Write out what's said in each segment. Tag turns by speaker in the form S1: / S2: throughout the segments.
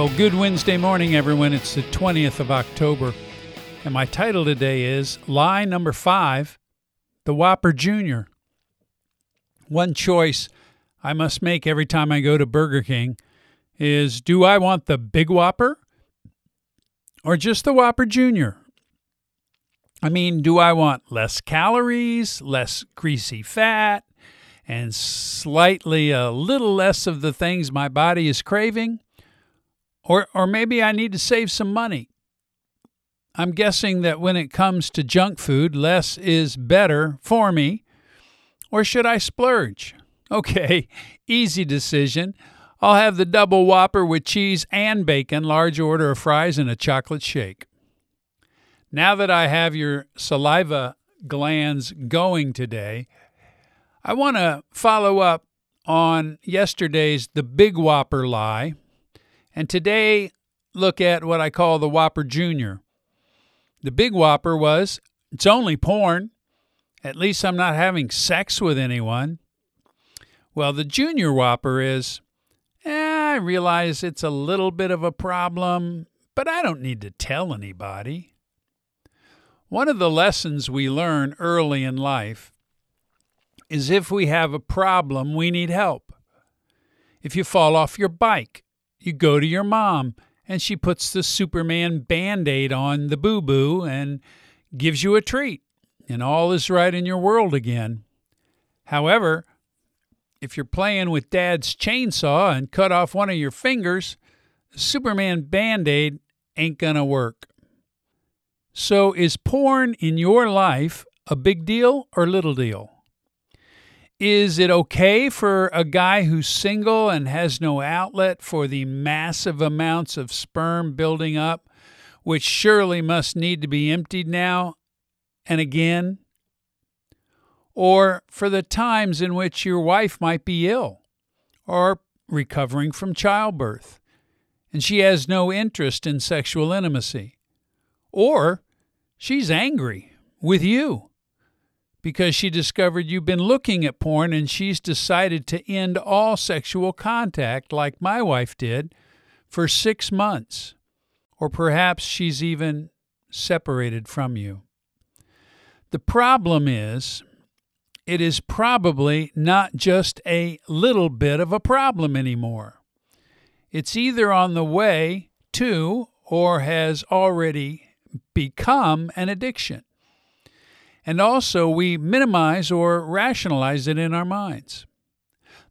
S1: Well, good Wednesday morning, everyone. It's the 20th of October, and my title today is Lie Number Five The Whopper Jr. One choice I must make every time I go to Burger King is do I want the Big Whopper or just the Whopper Jr.? I mean, do I want less calories, less greasy fat, and slightly a little less of the things my body is craving? Or, or maybe I need to save some money. I'm guessing that when it comes to junk food, less is better for me. Or should I splurge? Okay, easy decision. I'll have the double whopper with cheese and bacon, large order of fries, and a chocolate shake. Now that I have your saliva glands going today, I want to follow up on yesterday's The Big Whopper lie, and today look at what I call the Whopper Jr. The Big Whopper was it's only porn. At least I'm not having sex with anyone. Well, the Junior Whopper is eh, I realize it's a little bit of a problem, but I don't need to tell anybody. One of the lessons we learn early in life is if we have a problem, we need help. If you fall off your bike, you go to your mom and she puts the Superman band aid on the boo boo and gives you a treat, and all is right in your world again. However, if you're playing with dad's chainsaw and cut off one of your fingers, the Superman band aid ain't gonna work. So, is porn in your life a big deal or little deal? Is it okay for a guy who's single and has no outlet for the massive amounts of sperm building up, which surely must need to be emptied now and again? Or for the times in which your wife might be ill or recovering from childbirth and she has no interest in sexual intimacy? Or she's angry with you because she discovered you've been looking at porn and she's decided to end all sexual contact, like my wife did, for six months. Or perhaps she's even separated from you. The problem is, it is probably not just a little bit of a problem anymore. It's either on the way to or has already become an addiction. And also, we minimize or rationalize it in our minds.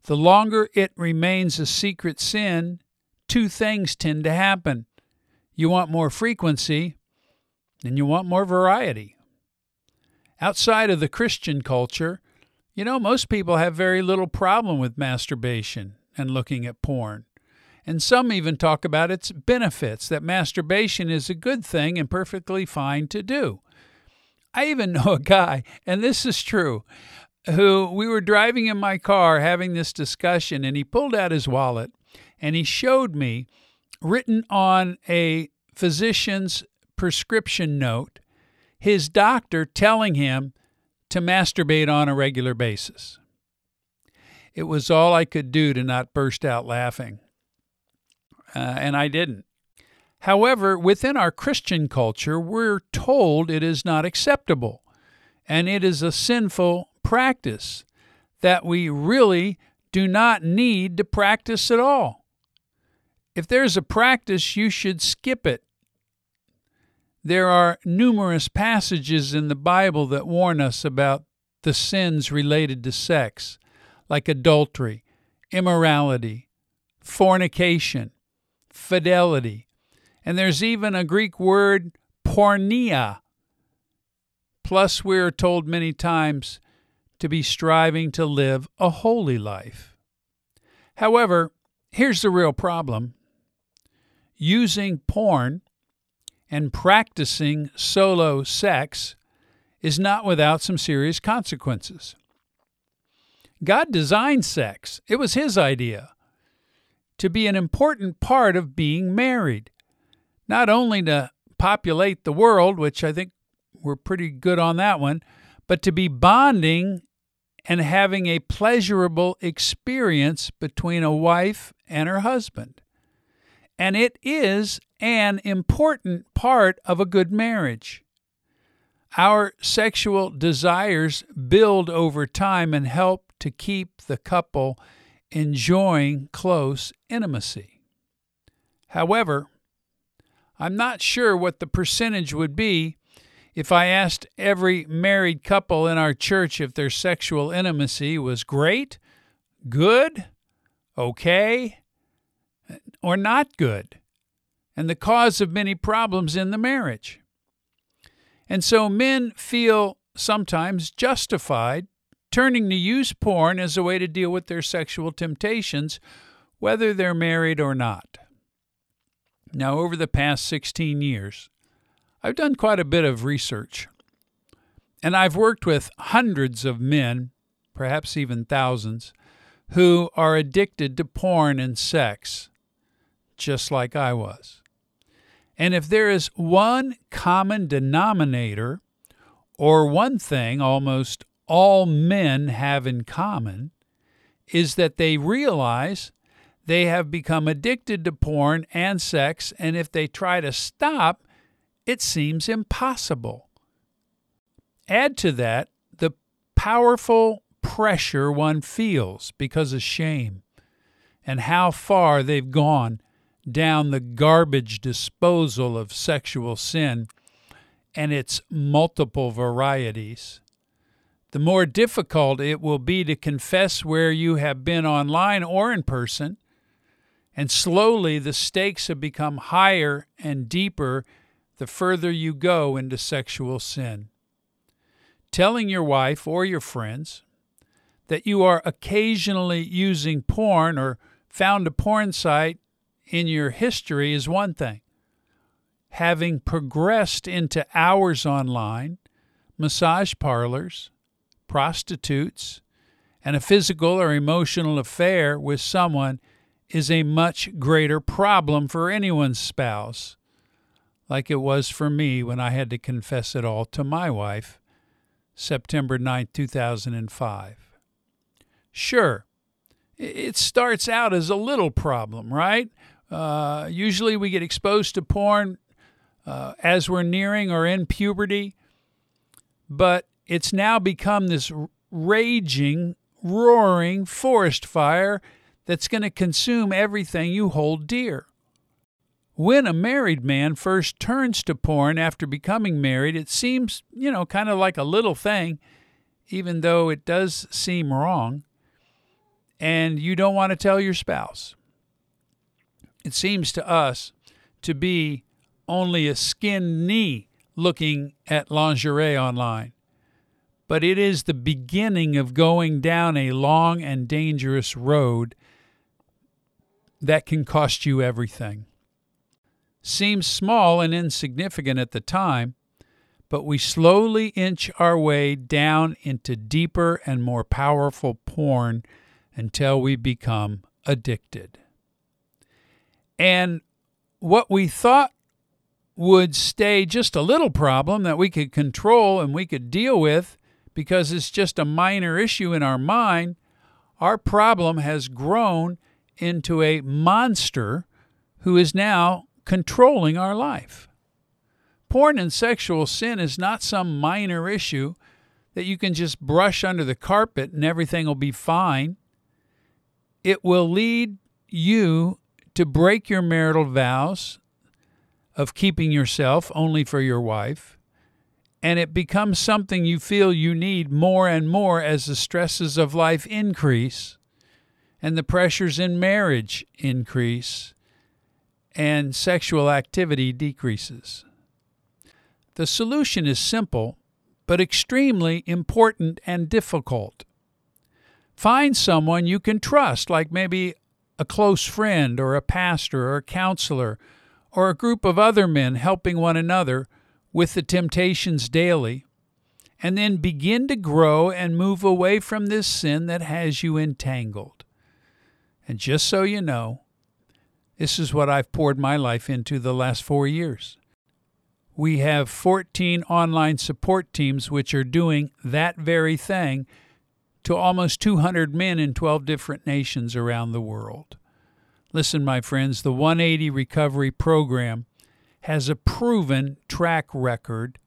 S1: The longer it remains a secret sin, two things tend to happen. You want more frequency, and you want more variety. Outside of the Christian culture, you know, most people have very little problem with masturbation and looking at porn. And some even talk about its benefits, that masturbation is a good thing and perfectly fine to do. I even know a guy, and this is true, who we were driving in my car having this discussion, and he pulled out his wallet and he showed me written on a physician's prescription note his doctor telling him to masturbate on a regular basis. It was all I could do to not burst out laughing uh, and I didn't. However, within our Christian culture, we're told it is not acceptable and it is a sinful practice that we really do not need to practice at all. If there's a practice, you should skip it. There are numerous passages in the Bible that warn us about the sins related to sex, like adultery, immorality, fornication, fidelity. And there's even a Greek word, porneia. Plus, we're told many times to be striving to live a holy life. However, here's the real problem using porn and practicing solo sex is not without some serious consequences. God designed sex, it was His idea to be an important part of being married, not only to populate the world, which I think we're pretty good on that one, but to be bonding and having a pleasurable experience between a wife and her husband. and it is an important part of a good marriage. Our sexual desires build over time and help to keep the couple enjoying close intimacy. However, I'm not sure what the percentage would be if I asked every married couple in our church if their sexual intimacy was great, good, okay, or not good, and the cause of many problems in the marriage. And so men feel sometimes justified turning to use porn as a way to deal with their sexual temptations, whether they're married or not. Now, over the past 16 years, I've done quite a bit of research, and I've worked with hundreds of men, perhaps even thousands, who are addicted to porn and sex, just like I was. And if there is one common denominator, or one thing almost all men have in common, is that they realize they have become addicted to porn and sex, and if they try to stop, it seems impossible. Add to that the powerful pressure one feels because of shame and how far they've gone down the garbage disposal of sexual sin and its multiple varieties. The more difficult it will be to confess where you have been online or in person, and slowly the stakes have become higher and deeper the further you go into sexual sin. Telling your wife or your friends that you are occasionally using porn or found a porn site in your history is one thing. Having progressed into hours online, massage parlors, prostitutes, and a physical or emotional affair with someone is a much greater problem for anyone's spouse like it was for me when I had to confess it all to my wife, September 9, 2005. Sure, it starts out as a little problem, right? Uh, usually we get exposed to porn uh, as we're nearing or in puberty, but it's now become this raging, roaring forest fire that's going to consume everything you hold dear. When a married man first turns to porn after becoming married, it seems, you know, kind of like a little thing, even though it does seem wrong, and you don't want to tell your spouse. It seems to us to be only a skin knee looking at lingerie online. But it is the beginning of going down a long and dangerous road that can cost you everything seems small and insignificant at the time, but we slowly inch our way down into deeper and more powerful porn until we become addicted. And what we thought would stay just a little problem that we could control and we could deal with because it's just a minor issue in our mind, our problem has grown into a monster who is now controlling our life. Porn and sexual sin is not some minor issue that you can just brush under the carpet and everything will be fine. It will lead you to break your marital vows of keeping yourself only for your wife, and it becomes something you feel you need more and more as the stresses of life increase and the pressures in marriage increase and sexual activity decreases. The solution is simple, but extremely important and difficult. Find someone you can trust, like maybe a close friend or a pastor or a counselor or a group of other men helping one another with the temptations daily, and then begin to grow and move away from this sin that has you entangled. And just so you know, this is what I've poured my life into the last four years. We have 14 online support teams which are doing that very thing to almost 200 men in 12 different nations around the world. Listen, my friends, the 180 Recovery Program has a proven track record,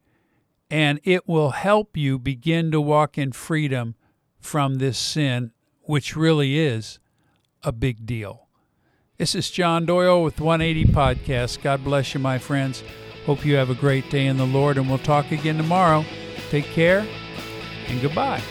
S1: and it will help you begin to walk in freedom from this sin, which really is a big deal. This is John Doyle with 180 Podcast. God bless you, my friends. Hope you have a great day in the Lord, and we'll talk again tomorrow. Take care and goodbye.